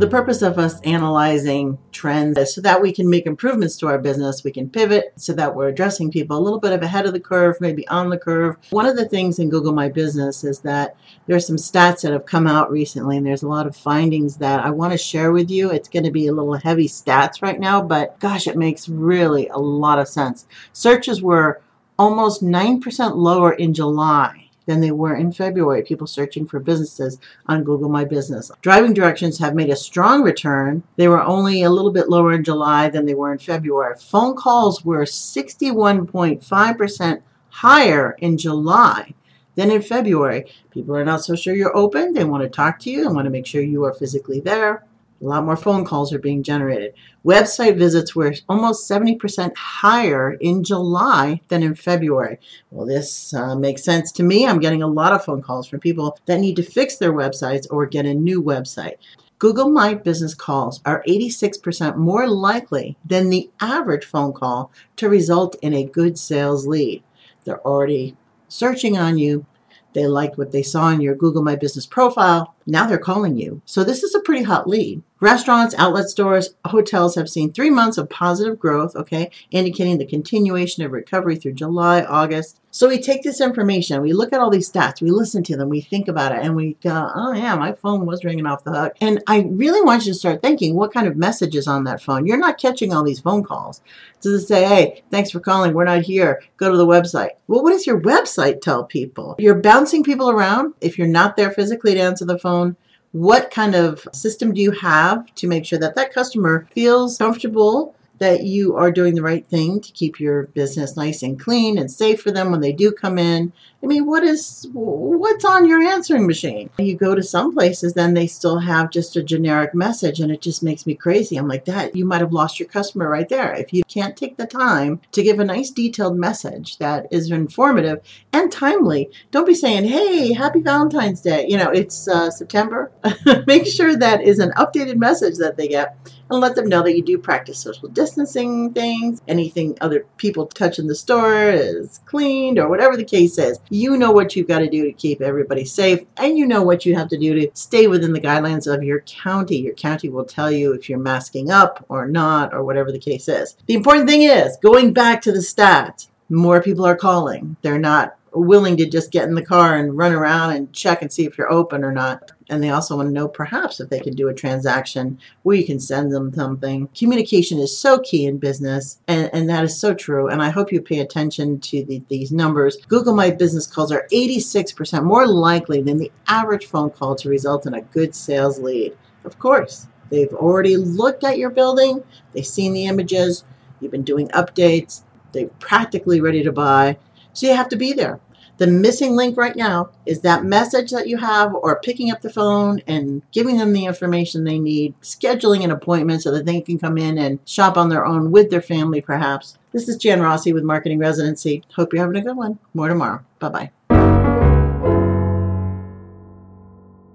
The purpose of us analyzing trends is so that we can make improvements to our business, we can pivot so that we're addressing people a little bit of ahead of the curve, maybe on the curve. One of the things in Google My Business is that there's some stats that have come out recently and there's a lot of findings that I want to share with you. It's going to be a little heavy stats right now, but gosh, it makes really a lot of sense. Searches were almost 9% lower in July than they were in February. People searching for businesses on Google My Business. Driving directions have made a strong return. They were only a little bit lower in July than they were in February. Phone calls were 61.5% higher in July than in February. People are not so sure you're open. They want to talk to you and want to make sure you are physically there. A lot more phone calls are being generated. Website visits were almost 70% higher in July than in February. Well, this uh, makes sense to me. I'm getting a lot of phone calls from people that need to fix their websites or get a new website. Google My Business calls are 86% more likely than the average phone call to result in a good sales lead. They're already searching on you, they liked what they saw in your Google My Business profile. Now they're calling you. So this is a pretty hot lead. Restaurants, outlet stores, hotels have seen three months of positive growth, okay, indicating the continuation of recovery through July, August. So we take this information, we look at all these stats, we listen to them, we think about it, and we go, oh yeah, my phone was ringing off the hook. And I really want you to start thinking what kind of message is on that phone. You're not catching all these phone calls. Does it say, hey, thanks for calling, we're not here, go to the website? Well, what does your website tell people? You're bouncing people around if you're not there physically to answer the phone what kind of system do you have to make sure that that customer feels comfortable that you are doing the right thing to keep your business nice and clean and safe for them when they do come in. I mean, what is what's on your answering machine? You go to some places, then they still have just a generic message, and it just makes me crazy. I'm like, that you might have lost your customer right there if you can't take the time to give a nice detailed message that is informative and timely. Don't be saying, "Hey, Happy Valentine's Day." You know, it's uh, September. Make sure that is an updated message that they get and let them know that you do practice social distancing things. Anything other people touch in the store is cleaned or whatever the case is. You know what you've got to do to keep everybody safe, and you know what you have to do to stay within the guidelines of your county. Your county will tell you if you're masking up or not, or whatever the case is. The important thing is going back to the stats, more people are calling. They're not willing to just get in the car and run around and check and see if you're open or not. And they also want to know perhaps if they can do a transaction where you can send them something. Communication is so key in business, and, and that is so true. And I hope you pay attention to the, these numbers. Google My Business calls are 86% more likely than the average phone call to result in a good sales lead. Of course, they've already looked at your building, they've seen the images, you've been doing updates, they're practically ready to buy. So you have to be there. The missing link right now is that message that you have, or picking up the phone and giving them the information they need, scheduling an appointment so that they can come in and shop on their own with their family, perhaps. This is Jan Rossi with Marketing Residency. Hope you're having a good one. More tomorrow. Bye bye.